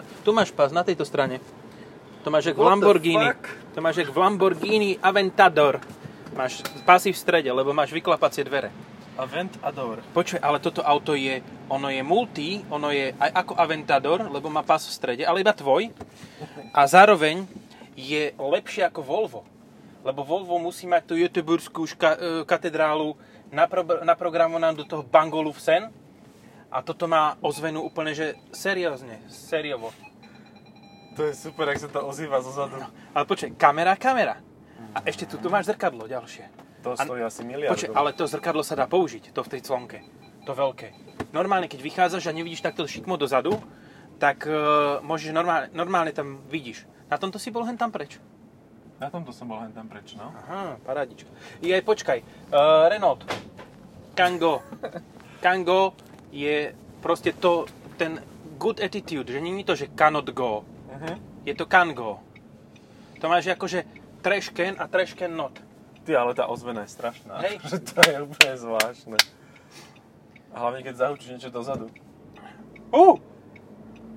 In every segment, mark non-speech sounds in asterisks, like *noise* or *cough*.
Tu máš pás na tejto strane. To máš jak v Lamborghini. To máš jak v Lamborghini Aventador. Máš pásy v strede, lebo máš vyklapacie dvere. Aventador. Počuj, ale toto auto je, ono je multi, ono je aj ako Aventador, lebo má pás v strede, ale iba tvoj. A zároveň je lepšie ako Volvo. Lebo Volvo musí mať tú youtuberskú ška, e, katedrálu napro, naprogramovanú do toho Bangolu v sen. A toto má ozvenu úplne, že seriózne, sériovo. To je super, ak sa to ozýva zo zadu. Ale počkaj, kamera, kamera. A ešte tu, tu máš zrkadlo ďalšie. To A- stojí asi miliardu. Počkaj, ale to zrkadlo sa dá použiť, to v tej clonke. To veľké. Normálne, keď vychádzaš a nevidíš takto šikmo dozadu, tak uh, môžeš normálne, normálne tam vidíš. Na tomto si bol hen tam preč. Na tomto som bol hen tam preč, no. Aha, parádička. I aj počkaj, uh, Renault, Kango. Kango je proste to, ten good attitude, že je to, že cannot go. Uh-huh. Je to can go. To máš akože trash can a trash can not. Ty, ale tá ozvena je strašná. Hej. Že *laughs* to je úplne zvláštne. A hlavne, keď zahučíš niečo dozadu. Uh!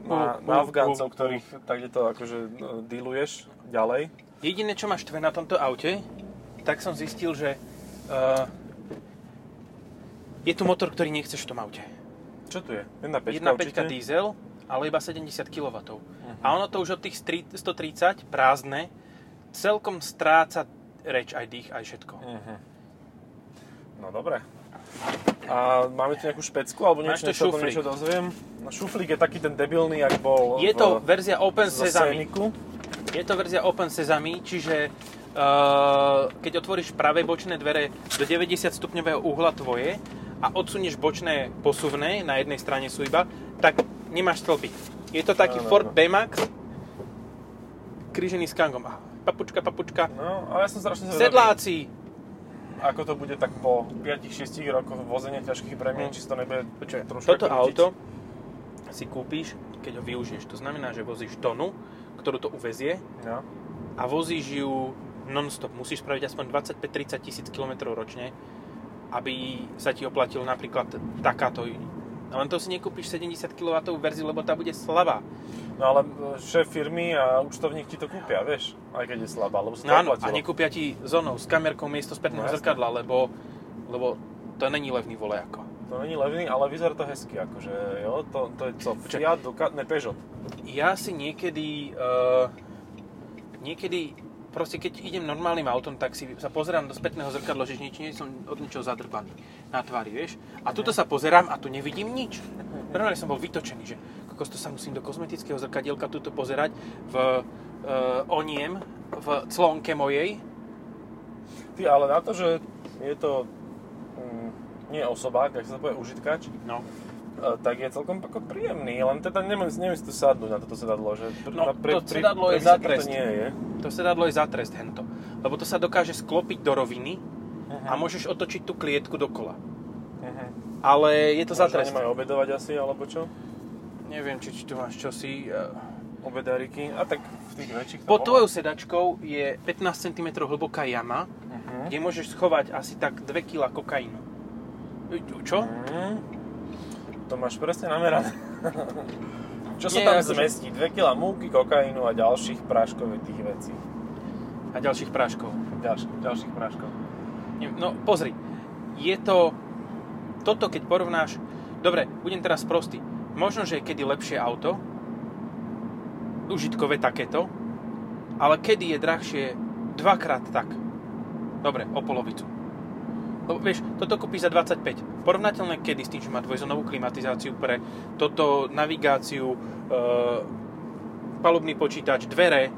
Na, Uh, na Afgáncov, uh, uh. ktorých takde to akože no, dealuješ ďalej. Jediné, čo máš štve na tomto aute, tak som zistil, že uh, je tu motor, ktorý nechceš v tom aute. Čo tu je? 1.5 1.5 určite? diesel, ale iba 70 kW. A ono to už od tých stri- 130 prázdne celkom stráca reč, aj dých, aj všetko. Mhm. No dobre. A máme tu nejakú špecku, alebo Máš niečo, tu nech sa o tom šuflík. niečo dozviem? No šuflík je taký ten debilný, jak bol Je v, to verzia Open Sesame. Je to verzia Open Sesame, čiže uh, keď otvoríš pravé bočné dvere do 90 stupňového uhla tvoje a odsunieš bočné posuvné, na jednej strane sú iba, tak nemáš stĺpy. Je to taký Áno, Ford áno. B-Max krížený s kangom. Papučka, papučka. No, ale ja som strašne zvedavý, Sedláci! ako to bude tak po 5-6 rokoch vozenia ťažkých bremien, Mm. či si to nebude Počuj, trošku toto krútiť. auto si kúpiš, keď ho využiješ. To znamená, že vozíš tonu, ktorú to uvezie No. a vozíš ju non-stop. Musíš spraviť aspoň 25-30 tisíc km ročne, aby sa ti oplatilo napríklad takáto. Len to si nekúpiš 70 kW verziu, lebo tá bude slabá. no ale šéf firmy a účtovník ti to kúpia, vieš, aj keď je slabá, lebo to No áno, a nekúpia ti zónou s kamerkou miesto spätného No zrkadla, lebo, lebo to není levný volejako. To není levný, ale vyzerá to hezky, akože, jo, to, to je co, Počkaj. Fiat, Ducat, ne Peugeot. Ja si niekedy, uh, niekedy, proste keď idem normálnym autom, tak si sa pozerám do spätného zrkadla, že nič, nie som od ničoho zadrbaný na tvári, vieš. A tuto sa pozerám a tu nevidím nič. Normálne som bol vytočený, že kokos to sa musím do kozmetického zrkadielka tuto pozerať v uh, oniem, v clonke mojej. Ty, ale na to, že je to mm, nie osobák, ak sa to povie užitkač, No. E, tak je celkom ako príjemný, len teda neviem, neviem si tu sadnúť na toto sedadlo, že pr- No, na to sedadlo je vysokých za trest. to nie je. To sedadlo je za trest hento. Lebo to sa dokáže sklopiť do roviny Uh-huh. a môžeš otočiť tú klietku dokola. Uh-huh. Ale je to za trest. nemajú obedovať asi, alebo čo? Neviem, či, či tu máš čosi. eh, Obedáriky. A tak v tých väčších Pod tvojou sedačkou je 15 cm hlboká jama, Uh-huh. kde môžeš schovať asi tak 2 kg kokainu. Čo? Mm, to máš presne namerané. *laughs* Čo sa tam akože- zmestí? 2 kg múky, kokainu a ďalších práškovitých vecí. A ďalších práškov. Ďalš, ďalších práškov. No pozri, je to... Toto keď porovnáš... Dobre, budem teraz prostý. Možno, že je kedy lepšie auto, užitkové takéto, ale kedy je drahšie dvakrát tak. Dobre, o polovicu. Lebo vieš, toto kúpiš za 25. Porovnateľné kedy s tým, že má dvojzónovú klimatizáciu pre toto navigáciu, e, palubný počítač, dvere,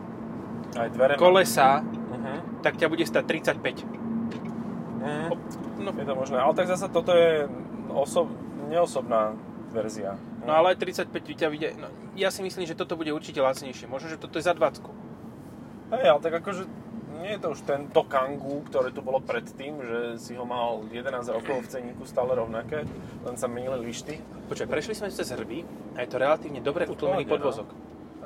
Aj dvere. kolesa, Uh-huh. tak ťa bude stať 35. Uh-huh. No, Je to možné. Ale tak zase toto je osob, neosobná verzia. no ale aj 35 ťa vyjde. No, ja si myslím, že toto bude určite lacnejšie. Možno, že toto je za 20. Hej, ale tak akože nie je to už tento Kangoo, ktoré tu bolo predtým, že si ho mal 11 rokov v ceníku stále rovnaké, len sa menili lišty. Počkaj, prešli sme cez hrby a je to relatívne dobre utlmený no. podvozok.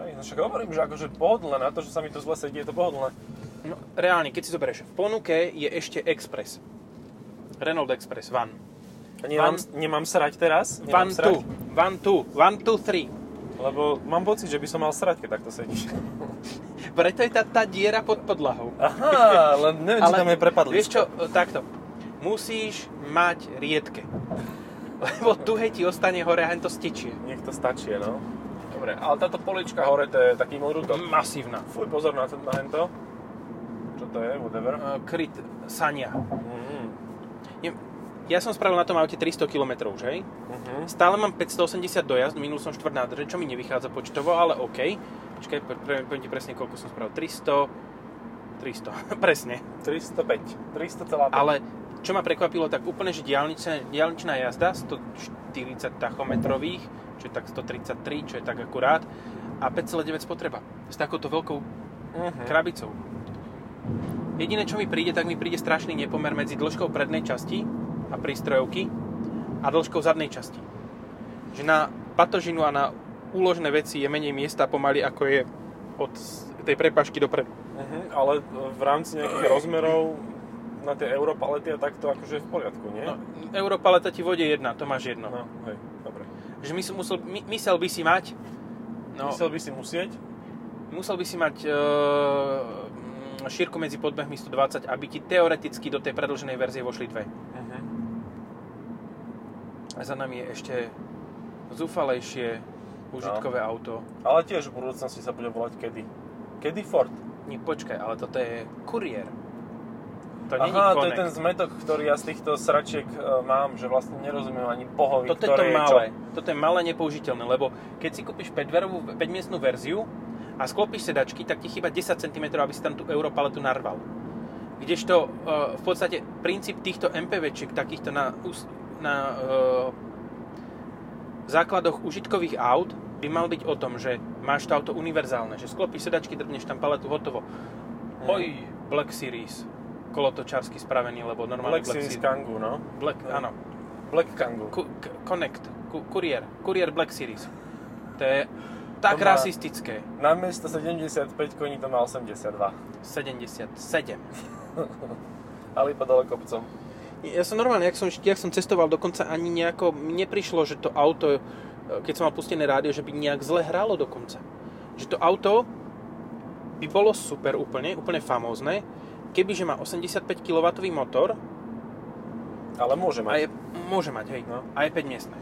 Hej, no však hovorím, že akože pohodlné na to, že sa mi to zle sedí, je to pohodlné. No, reálne, keď si zoberieš, v ponuke je ešte Express. Renault Express, van. A nemám, Van- nemám srať teraz? Van Nemám srať? 2, van 2, van 2, 3. Lebo mám pocit, že by som mal srať, keď takto sedíš. Preto je tá, tá diera pod podlahou. Aha, len neviem, či tam je prepadlička. Vieš čo, takto. Musíš mať riedke. Lebo tuhej ti ostane hore a to stečie. Nech to stačí, no. Dobre, ale táto polička hore, to je taký môj rutok. Masívna. Fuj, pozor na, to, na hento. Čo to je, whatever. Uh, kryt Sania. Mhm. Nie- Ja som spravil na tom aute 300 km, hej? Mhm. Stále mám 580 dojazd, minul som štvrt nádrže, čo mi nevychádza počtovo, ale OK. Počkaj, pre- poviem ti presne, koľko som spravil. 300... 300, *laughs* presne. 305. 300,5. Ale čo ma prekvapilo, tak úplne, že diálničná, diálničná jazda 140 tachometrových, čo je tak 133, čo je tak akurát, a 5,9 spotreba. S takouto veľkou Mhm. krabicou. Jediné, čo mi príde, tak mi príde strašný nepomer medzi dĺžkou prednej časti a prístrojovky a dĺžkou zadnej časti. Že na patožinu a na úložné veci je menej miesta pomaly, ako je od tej prepašky dopredu. Mhm, ale v rámci nejakých rozmerov na tie europalety a takto akože je v poriadku, nie? No, Europaleta ti vode jedna, to máš jedno. no hej, dobre. Že mysl, musel, my, mysel by si mať, no, Musel by si musieť? musel by si mať e, mm, šírku medzi podbehmi 120, aby ti teoreticky do tej predlženej verzie vošli dve. Mhm. A za nami je ešte zúfalejšie užitkové No. auto. Ale tiež v budúcnosti sa bude volať kedy? Kedy Ford? Nie, počkaj, ale toto je kuriér. To není Aha, to je ten zmetok, ktorý ja z týchto sračiek e, mám, že vlastne nerozumiem ani pohovi, Toto je to ktoré malé. čo. Toto je malé nepoužiteľné, lebo keď si kúpiš 5 5-miestnú verziu a sklopíš sedačky, tak ti chýba 10 cm, aby si tam tú Europaletu narval. Kdežto e, v podstate princíp týchto MPVčiek, takýchto na, na e, základoch užitkových aut, by mal byť o tom, že máš to auto univerzálne, že sklopíš sedačky, drbneš tam paletu, hotovo. Oj, Black Series, kolotočársky spravený, lebo normálny Black Black, Series. Kangoo, no. Black, áno. Black Kangoo. Ku, k- Connect, ku, Courier, Courier Black Series. To je tak To má- rasistické. Namiesto 75 koní to má 82. 77. *laughs* Ale iba dole kopcom. Ja som normálne, jak som, jak som cestoval, dokonca ani nejako, mne prišlo, že to auto, e, keď som mal pustené rádio, že by nejak zle hralo dokonca. Že to auto by bolo super úplne, úplne famózne, kebyže má 85 kW motor Ale môže a mať. je, môže mať, hej, No. a je 5 miestne.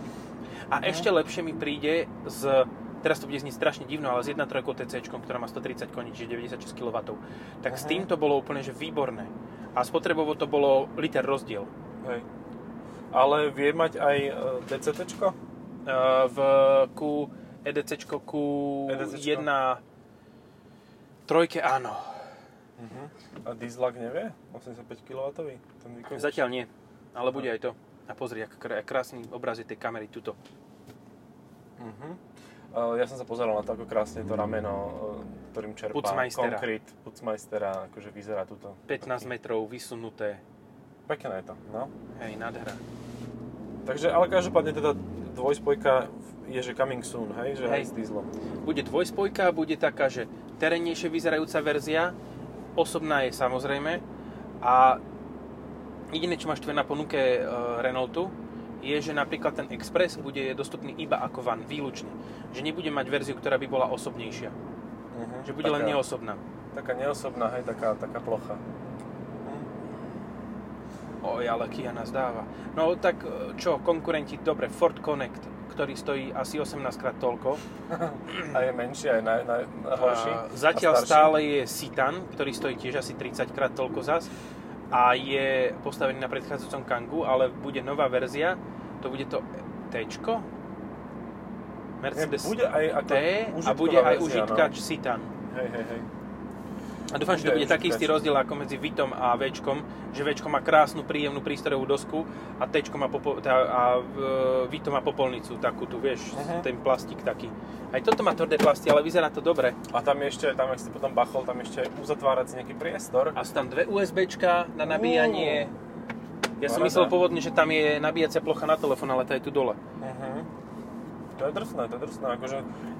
A ešte lepšie mi príde z, teraz to bude znieť strašne divno, ale s 1.3 TC, ktorá má 130 koní, čiže 96 kW, tak s Mhm. tým to bolo úplne že výborné. A spotrebovo to bolo liter rozdiel. Hej. Ale vie mať aj e, DCTčko? E, v ku EDC ku EDCčko? 1 trojke áno. A dieselak nevie? 85 kW? Ten výkon? Zatiaľ nie, ale bude aj to. A pozri, ak krá- krásny obraz je tej kamery tuto. Mhm. E, Ja som sa pozeral na to, ako krásne to rameno, e, ktorým čerpá Putzmeistera. konkrét Putzmeistera, akože vyzerá tuto. 15 metrov vysunuté. Pekné je to, no. Hej, nádhera. Takže, ale každopádne teda dvojspojka je, že coming soon, hej? Že Hej. s dieselom. Bude dvojspojka, bude taká, že terénnejšie vyzerajúca verzia, osobná je samozrejme a jediné, čo máš tvoje na ponuke e, Renaultu, je, že napríklad ten Express bude dostupný iba ako van, výlučne. Že nebude mať verziu, ktorá by bola osobnejšia. Mhm. Že bude len neosobná. Taká neosobná, hej, taká, taká plocha. Oj, ale Kia nás dáva. No tak e, čo, konkurenti, dobre, Ford Connect, ktorý stojí asi 18 krát toľko. *laughs* A je menší, aj na, na, na horší. A zatiaľ a starší. stále je Citan, ktorý stojí tiež asi 30 krát toľko zas a je postavený na predchádzajúcom Kangu, ale bude nová verzia, to bude to T, Mercedes bude aj T a bude aj verzia, užitkač Citan. No. Hej, hej, hej. A dúfam, že to Bude taký istý rozdiel ako medzi Vitom a Včkom, že Včko má krásnu, príjemnú prístrojovú dosku a Tčko má popo- tá, a e, Vito má popolnicu, takú tu, vieš, Mhm. ten plastik taký. Aj toto má tvrdé plasty, ale vyzerá to dobre. A tam ešte, tam ak si potom bachol, tam ešte uzatvárací nejaký priestor. A sú tam dve USBčka na nabíjanie. Ja som Paráda. myslel pôvodne, že tam je nabíjacia plocha na telefón, ale tá je tu dole. Uh-huh. To je drsné, to je drsné. Akože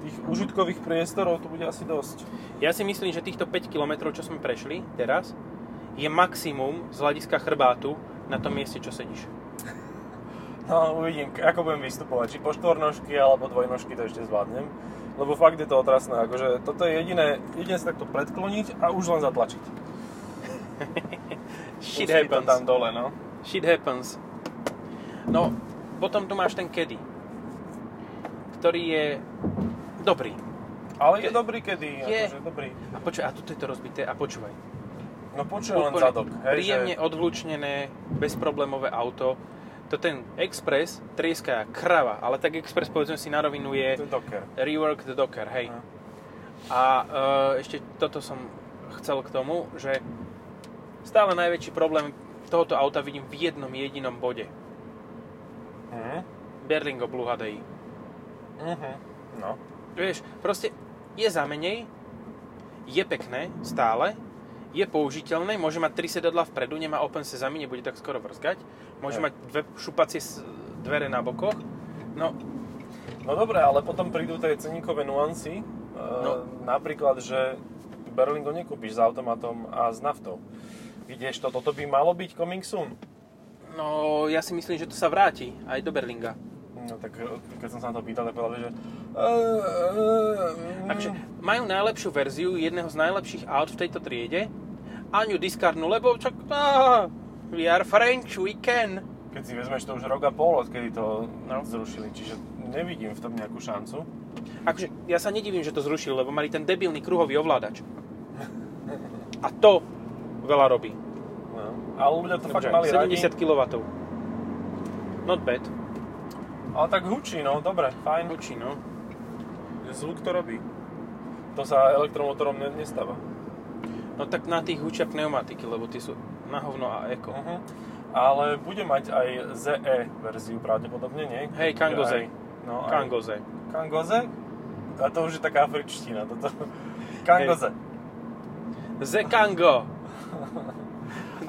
tých užitkových priestorov tu bude asi dosť. Ja si myslím, že týchto 5 km, čo sme prešli teraz, je maximum z hľadiska chrbátu na tom mieste, čo sedíš. *laughs* No, uvidím, ako budem vystupovať. Či po štvornožky alebo dvojnožky to ešte zvládnem. Lebo fakt je to otrasné, akože toto je jediné, jediné sa takto predkloniť a už len zatlačiť. *laughs* Shit to happens. tam dole, no. Shit happens. No, potom tu máš ten Caddy, ktorý je dobrý. Ale je Ke- dobrý kedy, je. akože dobrý. A počuj, a tuto je to rozbité, a počúvaj. No počuj len zadok, hej, príjemne že... odvlúčnené, bezproblémové auto. To ten Express trieska krava, ale tak Express povedzme si na rovinu je To je docker. rework the Docker, hej. Aha. A e, ešte toto som chcel k tomu, že stále najväčší problém tohoto auta vidím v jednom jedinom bode. Mhm. Berlingo Blue HDI. Mhm. No. Vieš, proste je za menej, je pekné stále, je použiteľné, môže mať tri sedadla vpredu, nemá open sesame, nebude tak skoro vrzgať, môže Hej. mať dve šupacie dvere na bokoch, no No dobre, ale potom prídu tie ceníkové nuancy. No. No. Napríklad, že Berlingo nekúpiš s automatom a s naftou. Vidíš to, toto by malo byť coming soon. No, ja si myslím, že to sa vráti aj do Berlinga. No tak e, keď som sa na to pýtal, tak povedal, že... Takže majú najlepšiu verziu jedného z najlepších aut v tejto triede a ňu discardnú, lebo čak... Ah, we are French, we can. Keď si vezmeš to už rok a pol, odkedy to No. zrušili, čiže nevidím v tom nejakú šancu. Akože, ja sa nedivím, že to zrušili, lebo mali ten debilný kruhový ovládač. A to veľa robí. No. Ale ľudia to fakt Dobre, mali radi. 70 kW. Not bad. Ale tak hučí, no, dobre, fajn. Hučí, no. Zvuk to robí. To sa elektromotorom ne- nestáva. No tak na tých hučia pneumatiky, lebo tie sú na hovno a eko. Uh-huh. Ale bude mať aj ZE verziu pravdepodobne, nie? Hej, Kangoze. Aj- No, aj- Kangoze. Kangoze? A to už je taká afričtina, toto. Kangoze. Zekango. *laughs*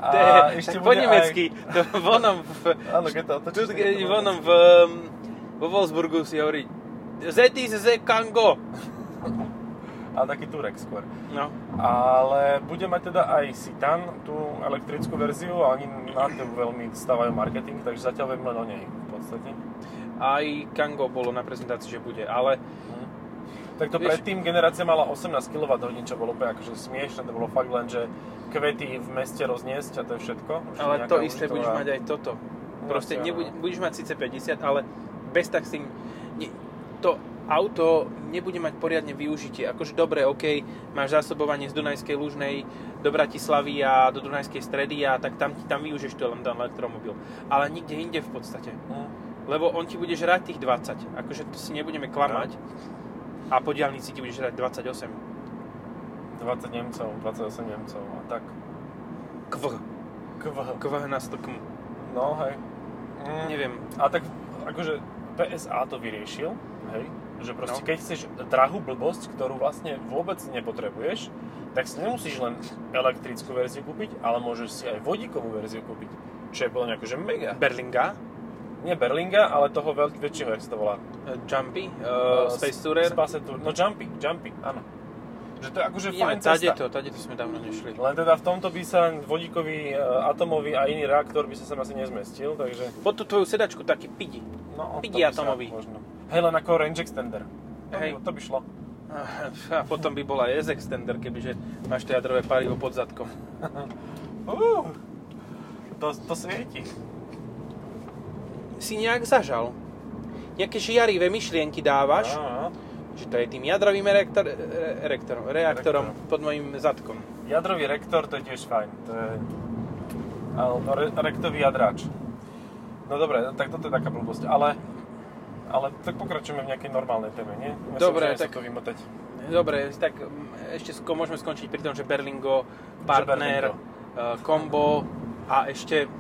A ešte tak po nemecky. To vonom v... Áno, keď to Tu, otočíš. tak keď vonom v... um, Vo Wolfsburgu si hovorí Z is Zekango. A *laughs* taký Turek skôr. No. Ale bude mať teda aj Citan, tú elektrickú verziu a oni na to veľmi stávajú marketing, takže zatiaľ viem len o nej v podstate. Aj Kango bolo na prezentácii, že bude, ale Tak to Vieš- predtým generácia mala 18 kWh, čo bolo úplne akože smiešne, to bolo fakt len, že kvety v meste rozniesť a to je všetko. Už Ale to isté budeš mať aj toto. Proste áno. nebuď, budeš mať síce 50, ale bez tým... Ne, to auto nebude mať poriadne využitie. Akože dobre, OK, máš zásobovanie z Dunajskej Lužnej do Bratislavy a do Dunajskej stredy a tak tam, tam využiješ to len ten elektromobil. Ale nikde inde v podstate. Hm. Lebo on ti bude žrať tých 20. Akože to si nebudeme klamať. A po diálnici ti bude žrať 28. 20 Nemcov, 28 Nemcov a tak. Kv. KVH. Kv na strkm. No, hej. Mm. Neviem. A tak akože PSA to vyriešil, hej, že proste No. keď chceš drahú blbosť, ktorú vlastne vôbec nepotrebuješ, tak si nemusíš len elektrickú verziu kúpiť, ale môžeš si aj vodíkovú verziu kúpiť. Čo je podľa mňa akože mega. Berlinga, Nie Berlinga, ale toho veľk, väčšieho, jak sa to volá. uh, Jumpy, uh, Space Tourer. Space Tour. No Jumpy, Jumpy, áno. Že to je akože Ideme, fajn tade cesta. to, tade to sme dávno nešli. Len teda v tomto by sa vodíkový, e, atomový a iný reaktor by sa sem asi nezmestil, takže... Pod tú tvoju sedačku taký pidi. No, Pidi atomový. Možno. Hej, len ako range extender. To, Hej. by, to by šlo. *laughs* A potom by bola S extender, kebyže máš to jadrové palivo pod zadkom. *laughs* Uh, to, to svieti. Si nejak zažal. Nejaké žiarivé myšlienky dávaš, Áno, že to je tým jadrovým reaktor, re, reaktorom, reaktorom pod mojim zadkom. Jadrový rektor, to je tiež fajn. To je... Alebo re, rektový jadráč. No dobre, tak toto je taká blbosť, ale... Ale tak pokračujeme v nejakej normálnej téme, nie? Sa Dobre, tak- to vymotať. Dobre, tak mm, ešte sko- môžeme skončiť pri tom, že Berlingo, partner, Berlingo. uh, Combo a ešte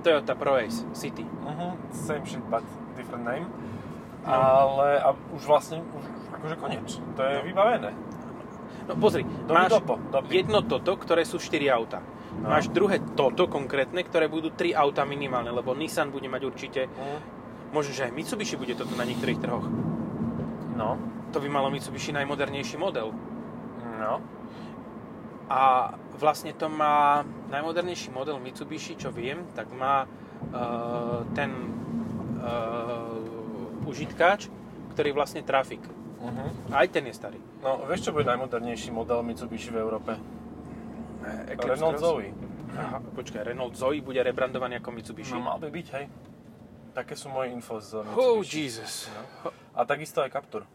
Toyota ProAce City. Uh-huh. Same shit, but different name. Ale a už vlastne, už akože koniec. To je vybavené. No pozri, Dobi máš dopo, dobi. jedno toto, ktoré sú 4 auta. No. Máš druhé toto konkrétne, ktoré budú 3 auta minimálne, lebo Nissan bude mať určite, Mm. možno, že aj Mitsubishi bude toto na niektorých trhoch. No. To by malo Mitsubishi najmodernejší model. No. A vlastne to má najmodernejší model Mitsubishi, čo viem, tak má uh, ten uh, užitkáč, ktorý je vlastne trafik. Uh-huh. Aj ten je starý. No, vieš, čo bude najmodernejší model Mitsubishi v Európe? Eclipse Renault Cross? Zoe. Aha, počkaj, Renault Zoe bude rebrandovaný ako Mitsubishi. No, mal by byť, hej. Také sú moje info z Mitsubishi. Oh, Jesus. No. A takisto aj Captur.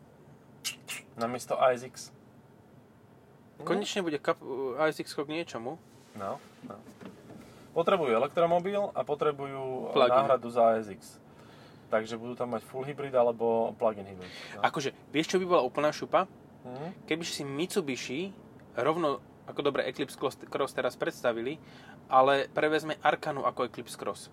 Namiesto ASX. Konečne bude kap- ASX k niečomu. No, no. Potrebujú elektromobil a potrebujú Plug-in. náhradu za ASX. Takže budú tam mať full hybrid alebo plug-in hybrid. No. Akože, vieš, čo by bola úplná šupa? Mhm. Keby si Mitsubishi rovno, ako dobre Eclipse Cross, teraz predstavili, ale prevezme Arkanu ako Eclipse Cross.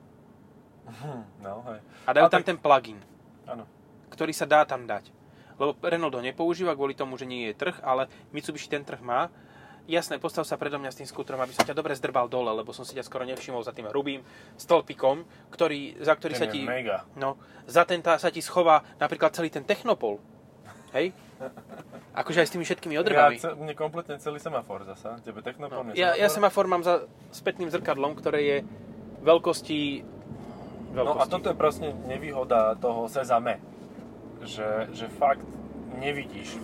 Hm, No, hej. A dajú A tam tak- ten plugin, Áno. ktorý sa dá tam dať. Lebo Renault ho nepoužíva kvôli tomu, že nie je trh, ale Mitsubishi ten trh má. Jasné, postav sa predo mňa s tým skútrom, aby som ťa dobre zdrbal dole, lebo som si ťa skoro nevšimol za tým hrubým stĺpikom, ktorý, za ktorý Ten sa ti... mega. No, za ten tá, sa ti schová napríklad celý ten Technopol. Hej? Akože aj s tými všetkými Ja, odrbami. ce, mne kompletne celý semafor zasa. Tebe technopon No, ja, ja semafor. semafor mám za spätným zrkadlom, ktoré je veľkosti... No veľkosti. a toto je proste nevýhoda toho Sezame. Že, že fakt nevidíš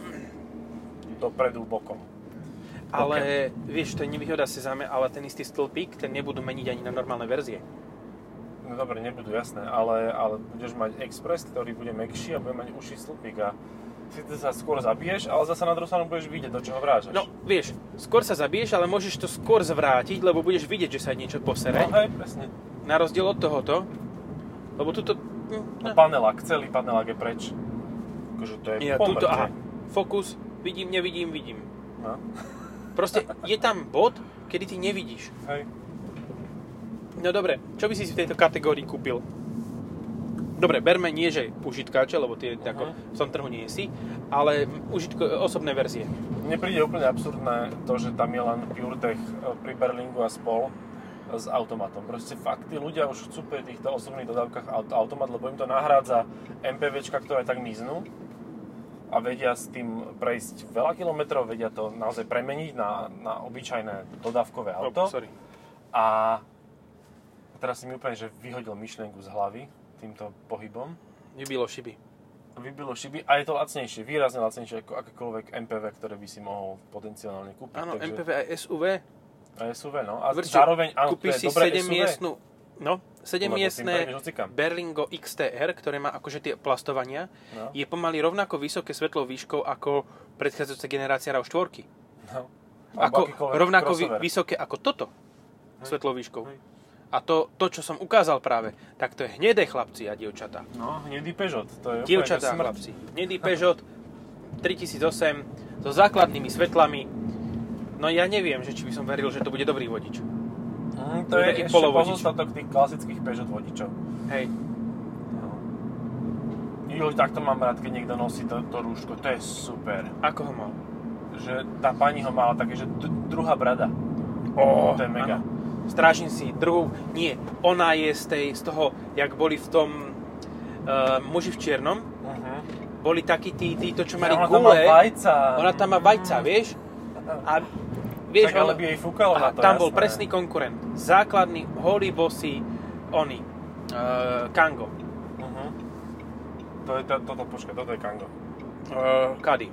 dopredu bokom. Ale vieš, to je nevýhoda Sezame, ale ten istý stĺpik, ten nebudú meniť ani na normálne verzie. No dobre, nebudú jasné, ale, ale budeš mať Express, ktorý bude mekší a bude mať uší stĺpik a si ty sa skôr zabiješ, ale zase na druhú stranu budeš vidieť, do čoho vrážaš. No, vieš, skôr sa zabiješ, ale môžeš to skôr zvrátiť, lebo budeš vidieť, že sa niečo posere. no hej, presne. Na rozdiel od tohoto. Lebo tuto... No, No, panelák, celý panelák je preč. Akože to je ja, tuto, pomrte. aha, fokus, vidím, nevidím, vidím. No, Proste je tam bod, kedy ty nevidíš. hej. No dobre, čo by si si v tejto kategórii kúpil? Dobre, berme nie, že užitkáče, lebo tie uh-huh. ako, v tom trhu nie si, ale užitko, osobné verzie. Mne príde úplne absurdné to, že tam je len PureTech e, pri Berlingu a spol s automatom. Proste fakt, tí ľudia už chcú pri týchto osobných dodávkach aut- automat, lebo im to nahrádza MPVčka, ktoré tak miznú a vedia s tým prejsť veľa kilometrov, vedia to naozaj premeniť na, na obyčajné dodávkové auto. Oh, sorry. A teraz si mi úplne, že vyhodil myšlienku z hlavy týmto pohybom. Vybilo šiby. Vybilo šiby a je to lacnejšie, výrazne lacnejšie ako akékoľvek MPV, ktoré by si mohol potenciálne kúpiť. Áno, Takže- MPV aj SUV. A SUV, no. A Vrčo, zároveň, áno, kúpiš si dobré 7 SUV. miestnu, no, 7 Lebo tým miestne prejdeš hocikam. Berlingo XTR, ktoré má akože tie plastovania, No. je pomaly rovnako vysoké svetlou výškou ako predchádzajúca generácia RAV4. No. Alebo Ako, rovnako crossover. vysoké ako toto svetlou výškou. Hej. A to, to, čo som ukázal práve, tak to je hnedé chlapci a dievčatá. No, hnedý Peugeot. To je Dievčatá a chlapci. Hnedý Peugeot 3008 so základnými svetlami. No ja neviem, že či by som veril, že to bude dobrý vodič. Mm, To to je je ešte polovodič. pozostatok tých klasických Peugeot vodičov. Hej. No. Jo, takto mám rád, keď niekto nosí to, to rúško. To je super. Ako ho mal? Že tá pani ho mala také, že d- druhá brada. Oh, to je mega. Áno. Strážim si druhú. Nie, ona je z, tej, z toho, jak boli v tom uh, muži v čiernom. Uh-huh. Boli takí tí, títo, čo mali ona tam má gule. vajca. Ona tam má vajca, vieš? A vieš, tak ale by jej fúkalo na to, tam bol jasné. presný konkurent. Základný, holý bossy, oni. Uh, Kango. Uh-huh. To je to, toto, počkaj, toto je Kango. Uh, Kady.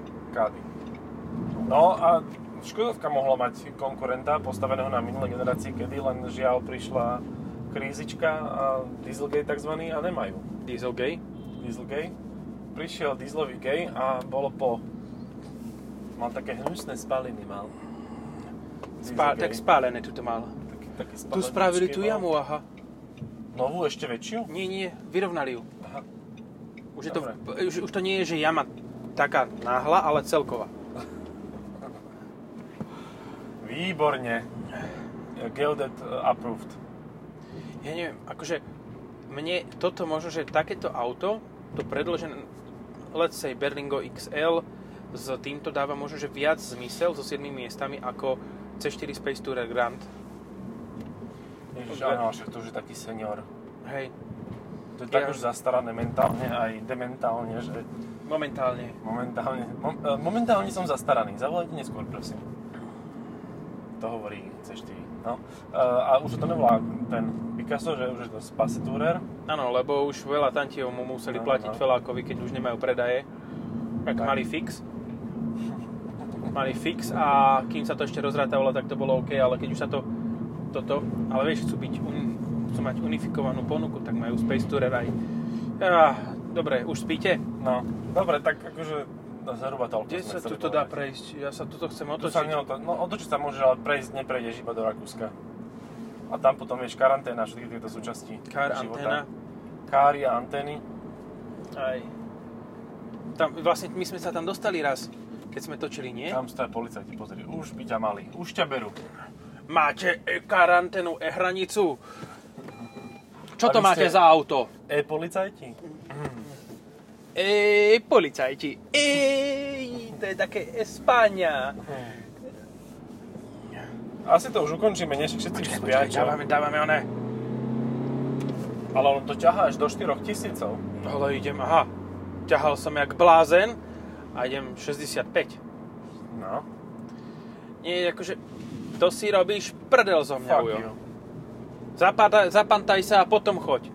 No a Škodovka mohla mať konkurenta postaveného na minulej generácii, kedy len žiaľ prišla krízička a Dieselgate tzv. a nemajú. Dieselgate. Dieselgate. Prišiel dieselový gay a bolo po... Mal také hnusné spaliny, mal. Spá, tak spálené tu to mal. Taký, taký Tu spravili tú jamu, aha. Novú, ešte väčšiu? Nie, nie, vyrovnali ju. Aha. Už, je to, Dobre. už, už to nie je, že jama taká náhla, ale celková. *laughs* Výborne. Geodet uh, approved. Ja neviem, akože mne toto možno, že takéto auto, to predložené, let's say Berlingo XL, s týmto dáva možno, že viac zmysel so 7 miestami ako C4 Space Tourer Grand. Ježiš, áno, však to už je taký senior. Hej, To je tak Ja- už zastarané mentálne aj dementálne, že momentálne. momentálne, mom, e, momentálne som zastaraný. Zavolajte neskôr, prosím. To hovorí C4. No. E, a už to nevolá ten Picasso, že už je to Spassetourer. Áno, lebo už veľa tantiev mu museli No, platiť no. Felákovi, keď už nemajú predaje. Tak, Tak. mali fix. Mali fix a kým sa to ešte rozrátavalo, tak to bolo OK, ale keď už sa to toto, ale vieš, chcú byť un, chcú mať unifikovanú ponuku, tak majú Space Tourer aj. Ah, dobre, už spíte? No, dobre, tak akože no, zhruba toľko. Kde sa chceli tuto dá prejsť? Ja sa tuto chcem Tu sa otočiť. neoto... No otočiť sa môžeš, ale prejsť neprejdeš iba do Rakúska. A tam potom vieš karanténa, všetky tieto súčasti Car života. anténa. Káry a antény. Aj. Tam, vlastne my sme sa tam dostali raz, keď sme točili, nie? Tam stojí policajti, pozri, už by ťa mali, už ťa berú. Máte e, karanténu, e-hranicu. Čo to máte za auto? E-policajti? E, policajti. E, to je také Espáňa. Asi to už ukončíme, než všetci Počkaj, spia. počkaj, dávame, dávame one. Ale on to ťahá až do 4 tisícov. Ale idem, aha. Ťahal som jak blázen a idem 65. No, Nie, akože, to si robíš prdel zo mňa, Ujo. Zapada, zapantaj sa a potom choď.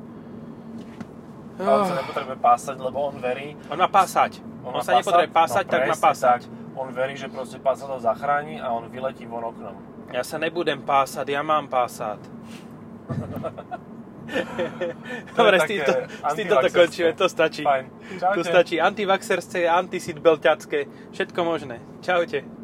A on sa nepotrebuje pásať, lebo on verí... On má pásať. On, má sa nepotrebuje pásať, no, tak má pásať. Tak. On verí, že proste pásať ho zachráni a on vyletí von oknom. Ja sa nebudem pásať, ja mám pásať. *laughs* *laughs* Dobre, s týmto, s týmto to končíme, to stačí. Fajn. Čaute. To stačí antivaxerské, antiseatbelťacké, všetko možné. Čaute.